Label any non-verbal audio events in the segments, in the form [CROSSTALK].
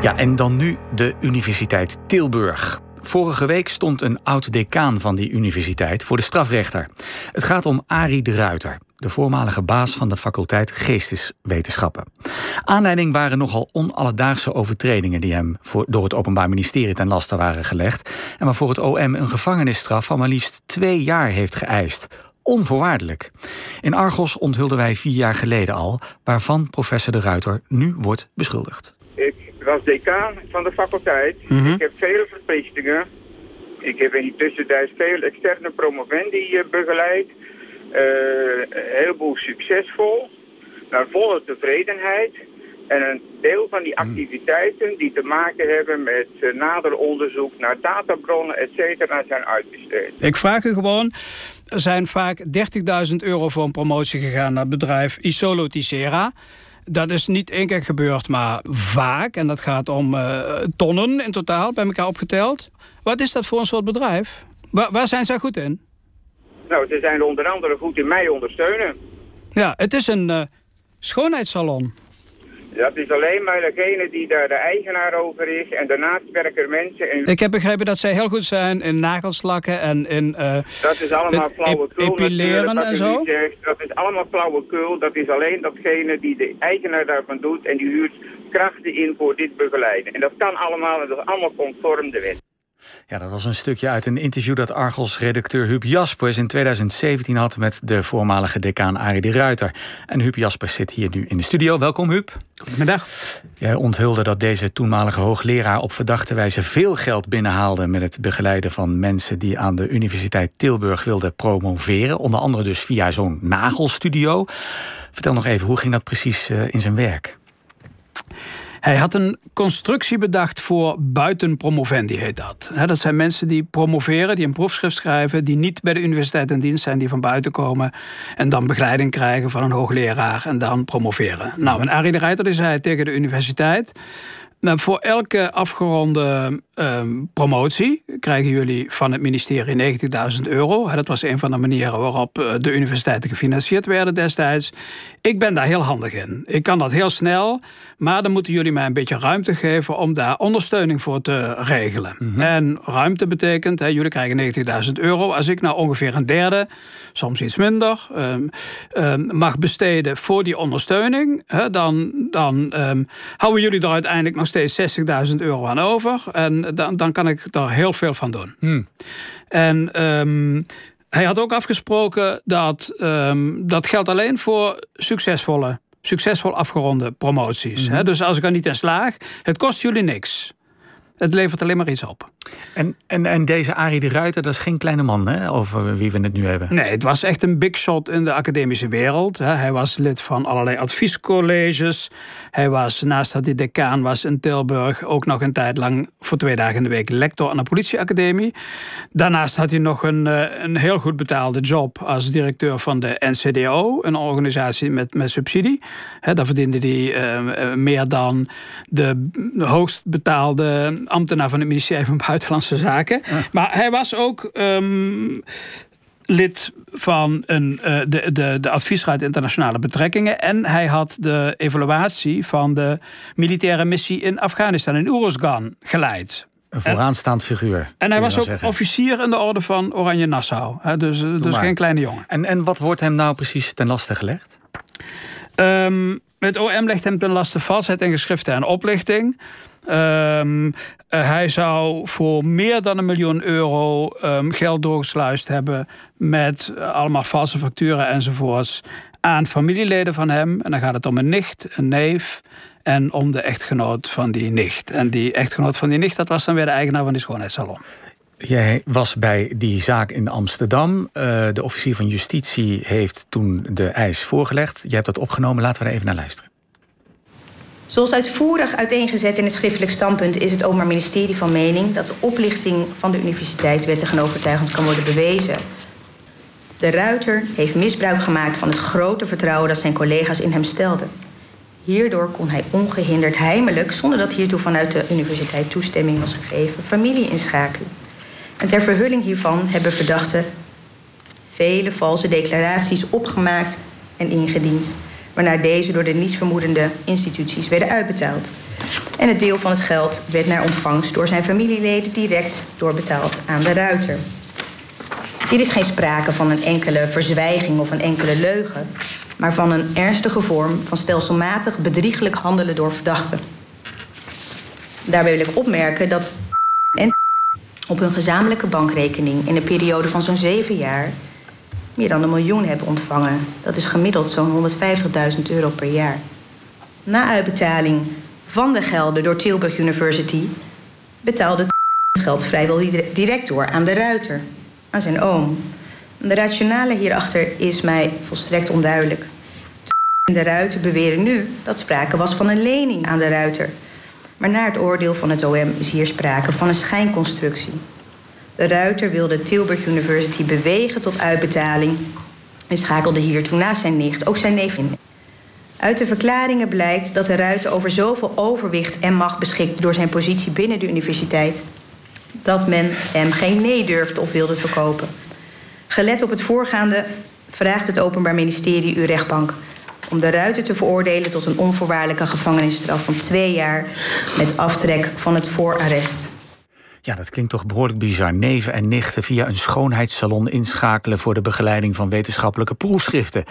Ja, en dan nu de Universiteit Tilburg. Vorige week stond een oud-decaan van die universiteit voor de strafrechter. Het gaat om Arie de Ruiter, de voormalige baas van de faculteit Geesteswetenschappen. Aanleiding waren nogal onalledaagse overtredingen die hem door het Openbaar Ministerie ten laste waren gelegd. En waarvoor het OM een gevangenisstraf van maar liefst twee jaar heeft geëist onvoorwaardelijk. In Argos onthulden wij vier jaar geleden al waarvan professor De Ruiter nu wordt beschuldigd. Ik was decaan van de faculteit. Mhm. Ik heb vele verplichtingen. Ik heb in die tussentijd veel externe promovendi eh, begeleid. Eh, een heleboel succesvol. Naar volle tevredenheid. En een deel van die activiteiten die te maken hebben met eh, nader onderzoek naar databronnen, et cetera, zijn uitbesteed. Ik vraag u gewoon, er zijn vaak 30.000 euro voor een promotie gegaan naar het bedrijf Isolo Ticera. Dat is niet één keer gebeurd, maar vaak. En dat gaat om eh, tonnen in totaal, bij elkaar opgeteld. Wat is dat voor een soort bedrijf? Waar, waar zijn zij goed in? Nou, ze zijn onder andere goed in mij ondersteunen. Ja, het is een eh, schoonheidssalon. Dat is alleen maar degene die daar de eigenaar over is. En daarnaast werken er mensen in... Ik heb begrepen dat zij heel goed zijn in nagelslakken en in eh, Dat is allemaal flauwekul ep- epileren en zo. zegt. Dat is allemaal flauwekul. Dat is alleen datgene die de eigenaar daarvan doet. En die huurt krachten in voor dit begeleiden. En dat kan allemaal en dat is allemaal conform de wet. Ja, dat was een stukje uit een interview dat Argos-redacteur Huub Jaspers in 2017 had met de voormalige decaan Arie de Ruiter. En Huub Jaspers zit hier nu in de studio. Welkom, Huub. Goedemiddag. Jij onthulde dat deze toenmalige hoogleraar op verdachte wijze veel geld binnenhaalde met het begeleiden van mensen die aan de Universiteit Tilburg wilden promoveren. Onder andere dus via zo'n nagelstudio. Vertel nog even, hoe ging dat precies eh, in zijn werk? Hij had een constructie bedacht voor buitenpromovendi, heet dat. Dat zijn mensen die promoveren, die een proefschrift schrijven, die niet bij de universiteit in dienst zijn, die van buiten komen en dan begeleiding krijgen van een hoogleraar en dan promoveren. Nou, en Arie de Ruiter die zei tegen de universiteit. Nou, voor elke afgeronde ehm, promotie krijgen jullie van het ministerie 90.000 euro. Dat was een van de manieren waarop eh, de universiteiten gefinancierd werden destijds. Ik ben daar heel handig in. Ik kan dat heel snel, maar dan moeten jullie mij een beetje ruimte geven om daar ondersteuning voor te regelen. En ruimte betekent, hè, jullie krijgen 90.000 euro. Als ik nou ongeveer een derde, soms iets minder, ehm, ehm, mag besteden voor die ondersteuning, hè, dan, dan houden jullie er uiteindelijk nog steeds 60.000 euro aan over. En dan, dan kan ik daar heel veel van doen. En ehm, hij had ook afgesproken dat ehm, dat geldt alleen voor succesvolle, succesvol afgeronde promoties. hè. Dus als ik er niet in slaag, het kost jullie niks. Het levert alleen maar iets op. En, en, en deze Arie de Ruiter, dat is geen kleine man, hè, over wie we het nu hebben. Nee, het was echt een big shot in de academische wereld. hè. Hij was lid van allerlei adviescolleges. Hij was, naast dat hij decaan was in Tilburg, ook nog een tijd lang voor twee dagen in de week lector aan de politieacademie. Daarnaast had hij nog een, eh, een heel goed betaalde job als directeur van de NCDO, een organisatie met, met subsidie. Hè, daar verdiende hij eh, eh, meer dan de hoogst betaalde ambtenaar van het ministerie van Buitenlandse Zaken. Maar hij was ook ehm, lid van een, eh, de, de, de adviesraad internationale betrekkingen. En hij had de evaluatie van de militaire missie in Afghanistan, in Oeruzgan, geleid. Een vooraanstaand figuur. En hij was ook zeggen. officier in de orde van Oranje Nassau. Hè, dus eh, dus maar. geen kleine jongen. En, en wat wordt hem nou precies ten laste gelegd? Ehm, het OM legt hem ten laste valsheid en geschriften en oplichting. Ehm, eh, hij zou voor meer dan een miljoen euro ehm, geld doorgesluist hebben met eh, allemaal valse facturen enzovoorts aan familieleden van hem. En dan gaat het om een nicht, een neef en om de echtgenoot van die nicht. En die echtgenoot van die nicht, dat was dan weer de eigenaar van die schoonheidssalon. Jij was bij die zaak in Amsterdam. Eh, de officier van justitie heeft toen de eis voorgelegd. Je hebt dat opgenomen. Laten we er even naar luisteren. Zoals uitvoerig uiteengezet in het schriftelijk standpunt is het Openbaar Ministerie van mening dat de oplichting van de universiteit wettig en overtuigend kan worden bewezen. De Ruiter heeft misbruik gemaakt van het grote vertrouwen dat zijn collega's in hem stelden. Hierdoor kon hij ongehinderd heimelijk, zonder dat hiertoe vanuit de universiteit toestemming was gegeven, familie inschakelen. En ter verhulling hiervan hebben verdachten vele valse declaraties opgemaakt en ingediend, waarna deze door de nietsvermoedende instituties werden uitbetaald. En het deel van het geld werd naar ontvangst door zijn familieleden direct doorbetaald aan de ruiter. Hier is geen sprake van een enkele verzwijging of een enkele leugen, maar van een ernstige vorm van stelselmatig bedrieglijk handelen door verdachten. Daarbij wil ik opmerken dat op hun gezamenlijke bankrekening in een periode van zo'n zeven jaar meer dan een miljoen hebben ontvangen. Dat is gemiddeld zo'n 150.000 euro per jaar. Na uitbetaling van de gelden door Tilburg University betaalde het geld vrijwel direct door aan de ruiter, aan zijn oom. De rationale hierachter is mij volstrekt onduidelijk. De ruiter beweren nu dat sprake was van een lening aan de ruiter. Maar naar het oordeel van het OM is hier sprake van een schijnconstructie. De ruiter wilde Tilburg University bewegen tot uitbetaling en schakelde hiertoe naast zijn nicht ook zijn neef in. Uit de verklaringen blijkt dat de ruiter over zoveel overwicht en macht beschikt door zijn positie binnen de universiteit dat men hem geen nee durfde of wilde verkopen. Gelet op het voorgaande vraagt het Openbaar Ministerie uw rechtbank om de ruiter te veroordelen tot een onvoorwaardelijke gevangenisstraf van twee jaar met aftrek van het voorarrest. Ja, dat klinkt toch behoorlijk bizar. Neven en nichten via een schoonheidssalon inschakelen voor de begeleiding van wetenschappelijke proefschriften.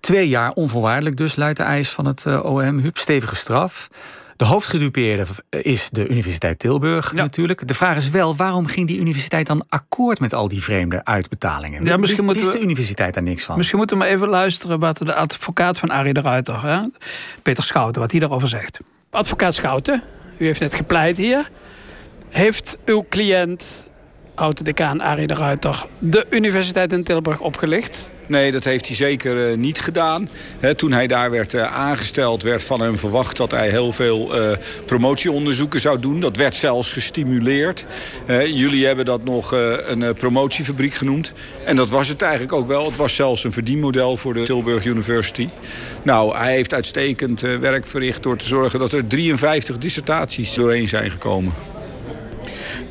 Twee jaar onvoorwaardelijk dus, luidt de eis van het eh, OM. Huub, stevige straf. De hoofdgedupeerde is de Universiteit Tilburg natuurlijk. De vraag is wel, waarom ging die universiteit dan akkoord met al die vreemde uitbetalingen? Ja, misschien is de universiteit daar niks van. Misschien moeten we maar even luisteren wat de advocaat van Arie de Ruiter, hè? Peter Schouten, wat hij daarover zegt. Advocaat Schouten, u heeft net gepleit hier. Heeft uw cliënt, oud-decaan Arie de Ruiter, de Universiteit in Tilburg opgelicht? Nee, dat heeft hij zeker uh, niet gedaan. Toen hij daar werd uh, aangesteld, werd van hem verwacht dat hij heel veel uh, promotieonderzoeken zou doen. Dat werd zelfs gestimuleerd. jullie hebben dat nog een promotiefabriek genoemd. En dat was het eigenlijk ook wel. Het was zelfs een verdienmodel voor de Tilburg University. Nou, hij heeft uitstekend werk verricht door te zorgen dat er 53 dissertaties doorheen zijn gekomen.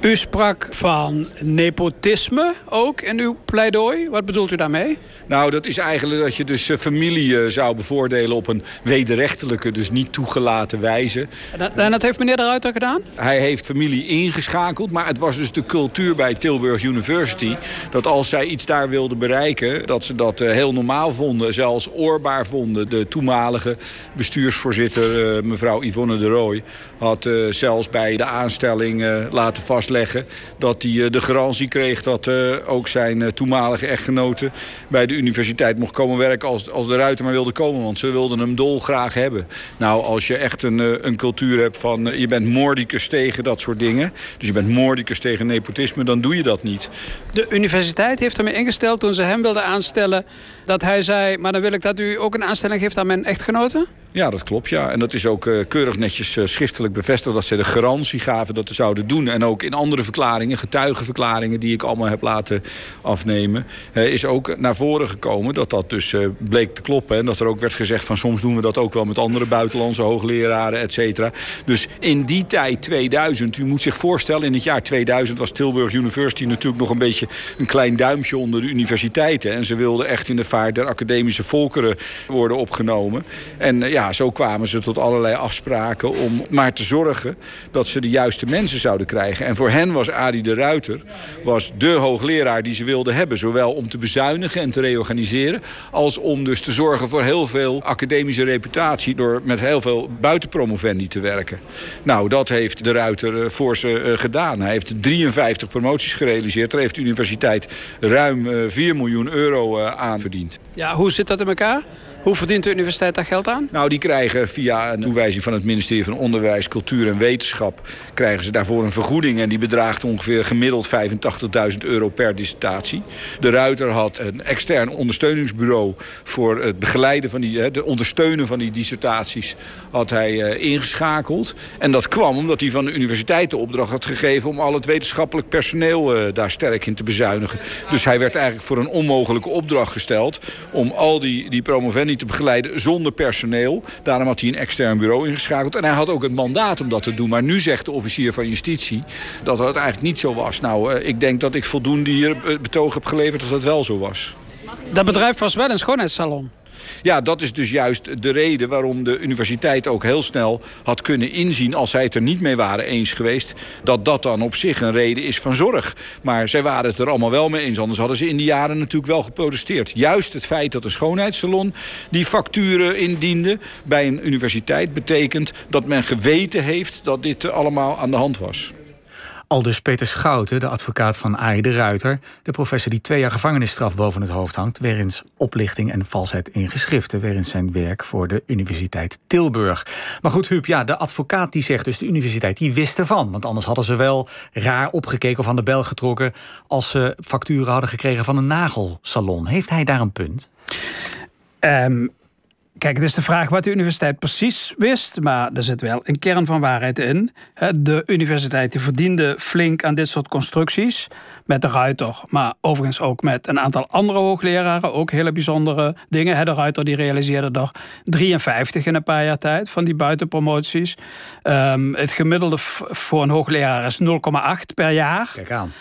U sprak van nepotisme ook in uw pleidooi. Wat bedoelt u daarmee? Nou, dat is eigenlijk dat je dus eh, familie eh, zou bevoordelen op een wederrechtelijke, dus niet toegelaten wijze. En dat, heeft meneer de Ruiter gedaan? Hij heeft familie ingeschakeld, maar het was dus de cultuur bij Tilburg University... dat als zij iets daar wilden bereiken, dat ze dat eh, heel normaal vonden. Zelfs oorbaar vonden. De toenmalige bestuursvoorzitter, mevrouw Yvonne de Rooij... had zelfs bij de aanstelling laten vastleggen... dat hij de garantie kreeg dat ook zijn toenmalige echtgenoten... bij de universiteit mocht komen werken als, als de Ruiter maar wilde komen. Want ze wilden hem dolgraag hebben. Nou, als je echt een, eh, een cultuur hebt van... Eh, je bent moordicus tegen dat soort dingen. Dus je bent moordicus tegen nepotisme, dan doe je dat niet. De universiteit heeft ermee ingesteld toen ze hem wilden aanstellen... dat hij zei, maar dan wil ik dat u ook een aanstelling geeft aan mijn echtgenoten? Ja, dat klopt, ja. En dat is ook uh, keurig netjes uh, schriftelijk bevestigd... dat ze de garantie gaven dat ze zouden doen. En ook in andere verklaringen, getuigenverklaringen... die ik allemaal heb laten afnemen... Uh, is ook naar voren gekomen dat dat dus bleek te kloppen. En dat er ook werd gezegd van soms doen we dat ook wel... met andere buitenlandse hoogleraren, et cetera. Dus in die tijd, 2000, u moet zich voorstellen... in het jaar 2000 was Tilburg University natuurlijk nog een beetje... een klein duimpje onder de universiteiten. En ze wilden echt in de vaart der academische volkeren worden opgenomen. En ja, zo kwamen ze tot allerlei afspraken om maar te zorgen dat ze de juiste mensen zouden krijgen. En voor hen was Adi de Ruiter was de hoogleraar die ze wilden hebben. Zowel om te bezuinigen en te reorganiseren, als om dus te zorgen voor heel veel academische reputatie door met heel veel buitenpromovendi te werken. Nou, dat heeft de Ruiter eh, voor ze eh, gedaan. Hij heeft 53 promoties gerealiseerd. Daar heeft de universiteit ruim 4 eh, miljoen euro aan verdiend. Ja, hoe zit dat in elkaar? Hoe verdient de universiteit daar geld aan? Nou, die krijgen via een toewijzing van het ministerie van Onderwijs, Cultuur en Wetenschap... krijgen ze daarvoor een vergoeding en die bedraagt ongeveer gemiddeld 85.000 euro per dissertatie. De Ruiter had een extern ondersteuningsbureau voor het begeleiden van die... het ondersteunen van die dissertaties had hij eh, ingeschakeld. En dat kwam omdat hij van de universiteit de opdracht had gegeven... om al het wetenschappelijk personeel eh, daar sterk in te bezuinigen. Dus hij werd eigenlijk voor een onmogelijke opdracht gesteld... om al die, die promovendi te begeleiden zonder personeel. Daarom had hij een extern bureau ingeschakeld. En hij had ook het mandaat om dat te doen. Maar nu zegt de officier van justitie dat het eigenlijk niet zo was. Nou, eh, ik denk dat ik voldoende hier betoog heb geleverd dat het wel zo was. Dat bedrijf was wel een schoonheidssalon. Ja, dat is dus juist de reden waarom de universiteit ook heel snel had kunnen inzien... als zij het er niet mee waren eens geweest... dat dat dan op zich een reden is van zorg. Maar zij waren het er allemaal wel mee eens. Anders hadden ze in die jaren natuurlijk wel geprotesteerd. Juist het feit dat een schoonheidssalon die facturen indiende... bij een universiteit betekent dat men geweten heeft... dat dit allemaal aan de hand was. Aldus Peter Schouten, de advocaat van Arie de Ruiter... de professor die twee jaar gevangenisstraf boven het hoofd hangt... wegens oplichting en valsheid in geschriften... wegens zijn werk voor de Universiteit Tilburg. Maar goed, Huub, ja, de advocaat die zegt dus... de universiteit die wist ervan. Want anders hadden ze wel raar opgekeken of aan de bel getrokken... als ze facturen hadden gekregen van een nagelsalon. Heeft hij daar een punt? Um, Kijk, het is de vraag wat de universiteit precies wist, maar er zit wel een kern van waarheid in. De universiteit verdiende flink aan dit soort constructies met de Ruiter, maar overigens ook met een aantal andere hoogleraren, ook hele bijzondere dingen. De Ruiter die realiseerde er 53 in een paar jaar tijd van die buitenpromoties. Um, het gemiddelde voor een hoogleraar is 0,8 per jaar. Kijk aan.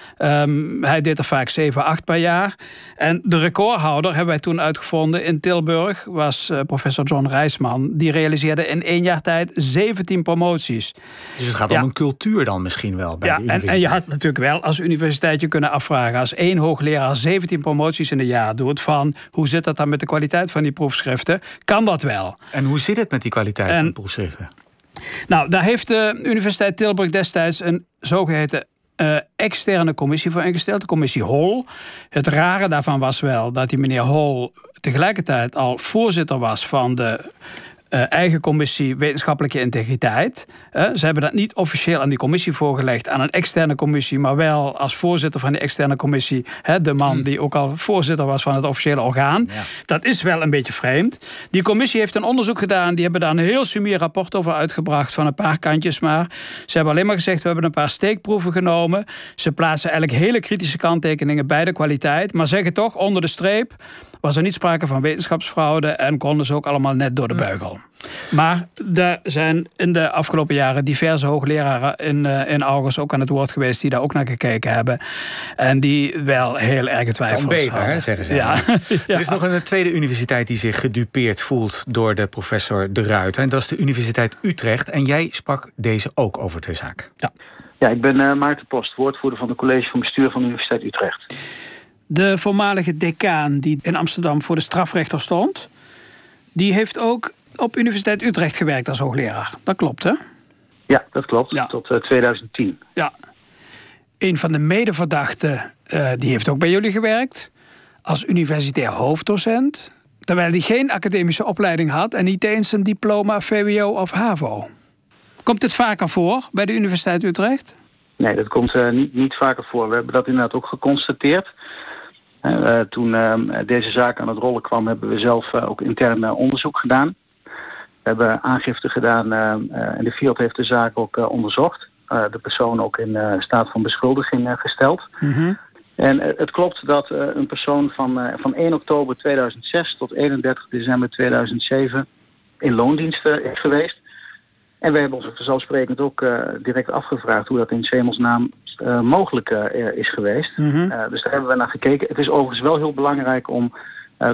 Um, hij deed er vaak 7, 8 per jaar. En de recordhouder hebben wij toen uitgevonden in Tilburg, was uh, professor John Rijsman. Die realiseerde in één jaar tijd 17 promoties. Dus het gaat om een cultuur dan misschien wel bij ja, de universiteit. En, en je had natuurlijk wel als universiteit je kunnen afvragen... als één hoogleraar 17 promoties in een jaar doet... van hoe zit dat dan met de kwaliteit van die proefschriften? Kan dat wel? En hoe zit het met die kwaliteit van de proefschriften? Nou, daar heeft de Universiteit Tilburg destijds een zogeheten uh, externe commissie voor ingesteld, de commissie Hol. Het rare daarvan was wel dat die meneer Hol tegelijkertijd al voorzitter was van de uh, eigen commissie wetenschappelijke integriteit. Uh, ze hebben dat niet officieel aan die commissie voorgelegd, aan een externe commissie, maar wel als voorzitter van die externe commissie, hè, de man hmm. die ook al voorzitter was van het officiële orgaan. Ja. Dat is wel een beetje vreemd. Die commissie heeft een onderzoek gedaan, die hebben daar een heel sumier rapport over uitgebracht, van een paar kantjes maar. Ze hebben alleen maar gezegd, we hebben een paar steekproeven genomen. Ze plaatsen eigenlijk hele kritische kanttekeningen bij de kwaliteit, maar zeggen toch onder de streep, was er niet sprake van wetenschapsfraude en konden ze ook allemaal net door de Maar er zijn in de afgelopen jaren diverse hoogleraren in, uh, in August ook aan het woord geweest die daar ook naar gekeken hebben. En die wel heel erg twijfelen. Kan beter, hè, zeggen ze. [LAUGHS] [LAUGHS] Ja. Er is nog een tweede universiteit die zich gedupeerd voelt door de professor De Ruiter. En dat is de Universiteit Utrecht. En jij sprak deze ook over de zaak. Ja, ja ik ben uh, Maarten Post, woordvoerder van de college van bestuur van de Universiteit Utrecht. De voormalige decaan die in Amsterdam voor de strafrechter stond, die heeft ook op Universiteit Utrecht gewerkt als hoogleraar. Dat klopt, hè? Ja, dat klopt. Tot 2010. Eh, ja. Een van de medeverdachten, uh, die heeft ook bij jullie gewerkt. Als universitair hoofddocent. Terwijl hij geen academische opleiding had en niet eens een diploma VWO of HAVO. Komt dit vaker voor bij de Universiteit Utrecht? Nee, dat komt uh, niet, niet vaker voor. We hebben dat inderdaad ook geconstateerd. Uh, toen uh, deze zaak aan het rollen kwam, hebben we zelf ook intern onderzoek gedaan. We hebben aangifte gedaan en de Fiat heeft de zaak ook onderzocht. de persoon ook in staat van beschuldiging gesteld. Mm En het klopt dat een persoon van, van 1 oktober 2006 tot 31 december 2007 in loondiensten is geweest. En we hebben ons vanzelfsprekend ook uh, direct afgevraagd hoe dat in Semelsnaam uh, mogelijk uh, is geweest. Mm -hmm. dus daar hebben we naar gekeken. Het is overigens wel heel belangrijk om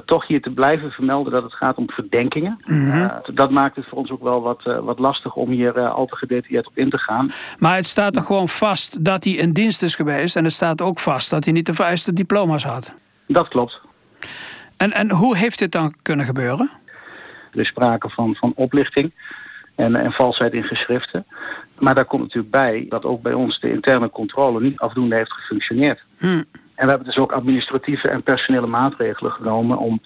toch hier te blijven vermelden dat het gaat om verdenkingen. Mm -hmm. dat maakt het voor ons ook wel wat, wat lastig om hier al te gedetailleerd op in te gaan. Maar het staat er gewoon vast dat hij in dienst is geweest. En het staat ook vast dat hij niet de vereiste diploma's had. Dat klopt. En, en hoe heeft dit dan kunnen gebeuren? Er is sprake van, van oplichting en, en valsheid in geschriften. Maar daar komt natuurlijk bij dat ook bij ons de interne controle niet afdoende heeft gefunctioneerd. Hmm. En we hebben dus ook administratieve en personele maatregelen genomen om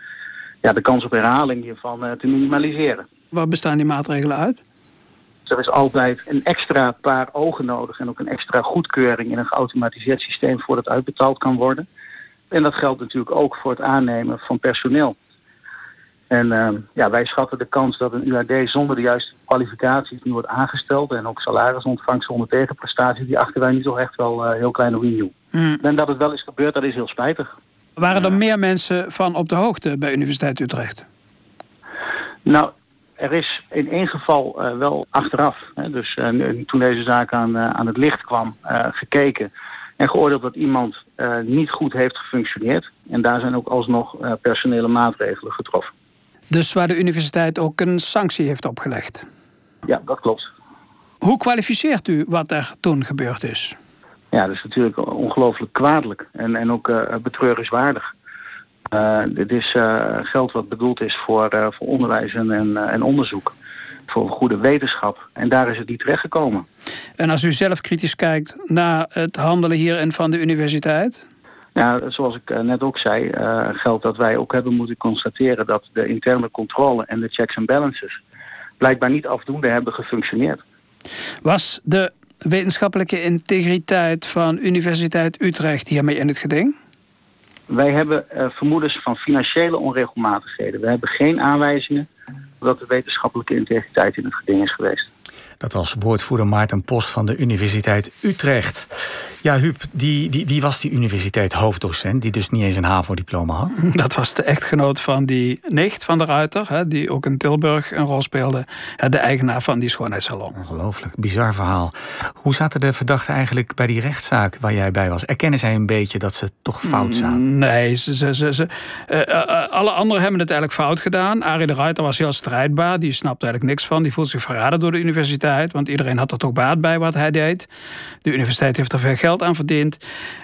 ja, de kans op herhaling hiervan uh, te minimaliseren. Waar bestaan die maatregelen uit? er is altijd een extra paar ogen nodig en ook een extra goedkeuring in een geautomatiseerd systeem voordat uitbetaald kan worden. En dat geldt natuurlijk ook voor het aannemen van personeel. En uh, ja, wij schatten de kans dat een UAD zonder de juiste kwalificaties nu wordt aangesteld en ook salaris ontvangt zonder tegenprestaties, die achten wij nu toch echt wel uh, heel klein opnieuw. Mm. En dat het wel is gebeurd, dat is heel spijtig. Waren er meer mensen van op de hoogte bij Universiteit Utrecht? Nou, er is in één geval uh, wel achteraf, hè, dus toen deze zaak aan, aan het licht kwam, gekeken en geoordeeld dat iemand niet goed heeft gefunctioneerd. En daar zijn ook alsnog personele maatregelen getroffen. Dus waar de universiteit ook een sanctie heeft opgelegd. Ja, dat klopt. Hoe kwalificeert u wat er toen gebeurd is? Ja, dat is natuurlijk ongelooflijk kwaadelijk en, en ook uh, betreurenswaardig. Uh, dit is uh, geld wat bedoeld is voor, voor onderwijs en, en, en onderzoek. Voor goede wetenschap. En daar is het niet terechtgekomen. En als u zelf kritisch kijkt naar het handelen hierin van de universiteit? Ja, zoals ik net ook zei, geldt dat wij ook hebben moeten constateren dat de interne controle en de checks en balances blijkbaar niet afdoende hebben gefunctioneerd. Was de wetenschappelijke integriteit van Universiteit Utrecht hiermee in het geding? Wij hebben uh, vermoedens van financiële onregelmatigheden. We hebben geen aanwijzingen dat de wetenschappelijke integriteit in het geding is geweest. Dat was woordvoerder Maarten Post van de Universiteit Utrecht. Ja, Huub, die, die, die was die universiteit hoofddocent... die dus niet eens een HAVO-diploma had? [LAUGHS] Dat was de echtgenoot van die nicht van de Ruiter... Hè, die ook in Tilburg een rol speelde. De eigenaar van die schoonheidssalon. Ongelooflijk, bizar verhaal. Hoe zaten de verdachten eigenlijk bij die rechtszaak waar jij bij was? Erkennen zij een beetje dat ze toch fout mm, zaten? Nee, ze, ze, ze, ze uh, uh, alle anderen hebben het eigenlijk fout gedaan. Arie de Ruiter was heel strijdbaar. Die snapte eigenlijk niks van. Die voelde zich verraden door de universiteit. Want iedereen had er toch baat bij wat hij deed. De universiteit heeft er veel geld aan verdiend.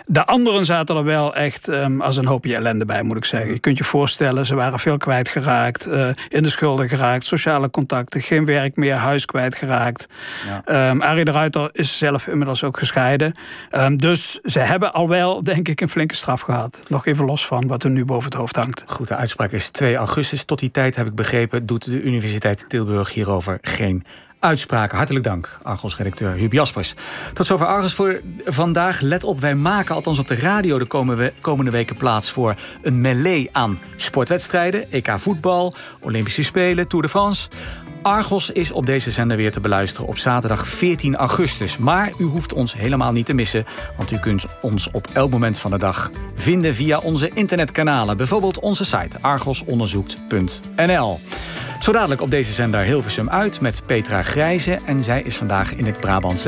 De anderen zaten er wel echt um, als een hoopje ellende bij, moet ik zeggen. Je kunt je voorstellen, ze waren veel kwijtgeraakt, uh, in de schulden geraakt, sociale contacten, geen werk meer, huis kwijtgeraakt. Ja. Um, Arie de Ruiter is zelf inmiddels ook gescheiden. Um, dus ze hebben al wel, denk ik, een flinke straf gehad. Nog even los van wat er nu boven het hoofd hangt. Goed, de uitspraak is 2 augustus. Tot die tijd, heb ik begrepen, doet de Universiteit Tilburg hierover geen uitspraken. Hartelijk dank, Argos-redacteur Huub Jaspers. Tot zover Argos voor vandaag. Let op, wij maken althans op de radio de komende weken plaats... voor een melee aan sportwedstrijden, EK voetbal, Olympische Spelen, Tour de France... Argos is op deze zender weer te beluisteren op zaterdag 14 augustus. Maar u hoeft ons helemaal niet te missen, want u kunt ons op elk moment van de dag vinden via onze internetkanalen. Bijvoorbeeld onze site argosonderzoekt.nl. Zo dadelijk op deze zender Hilversum uit met Petra Grijze. En zij is vandaag in het Brabantse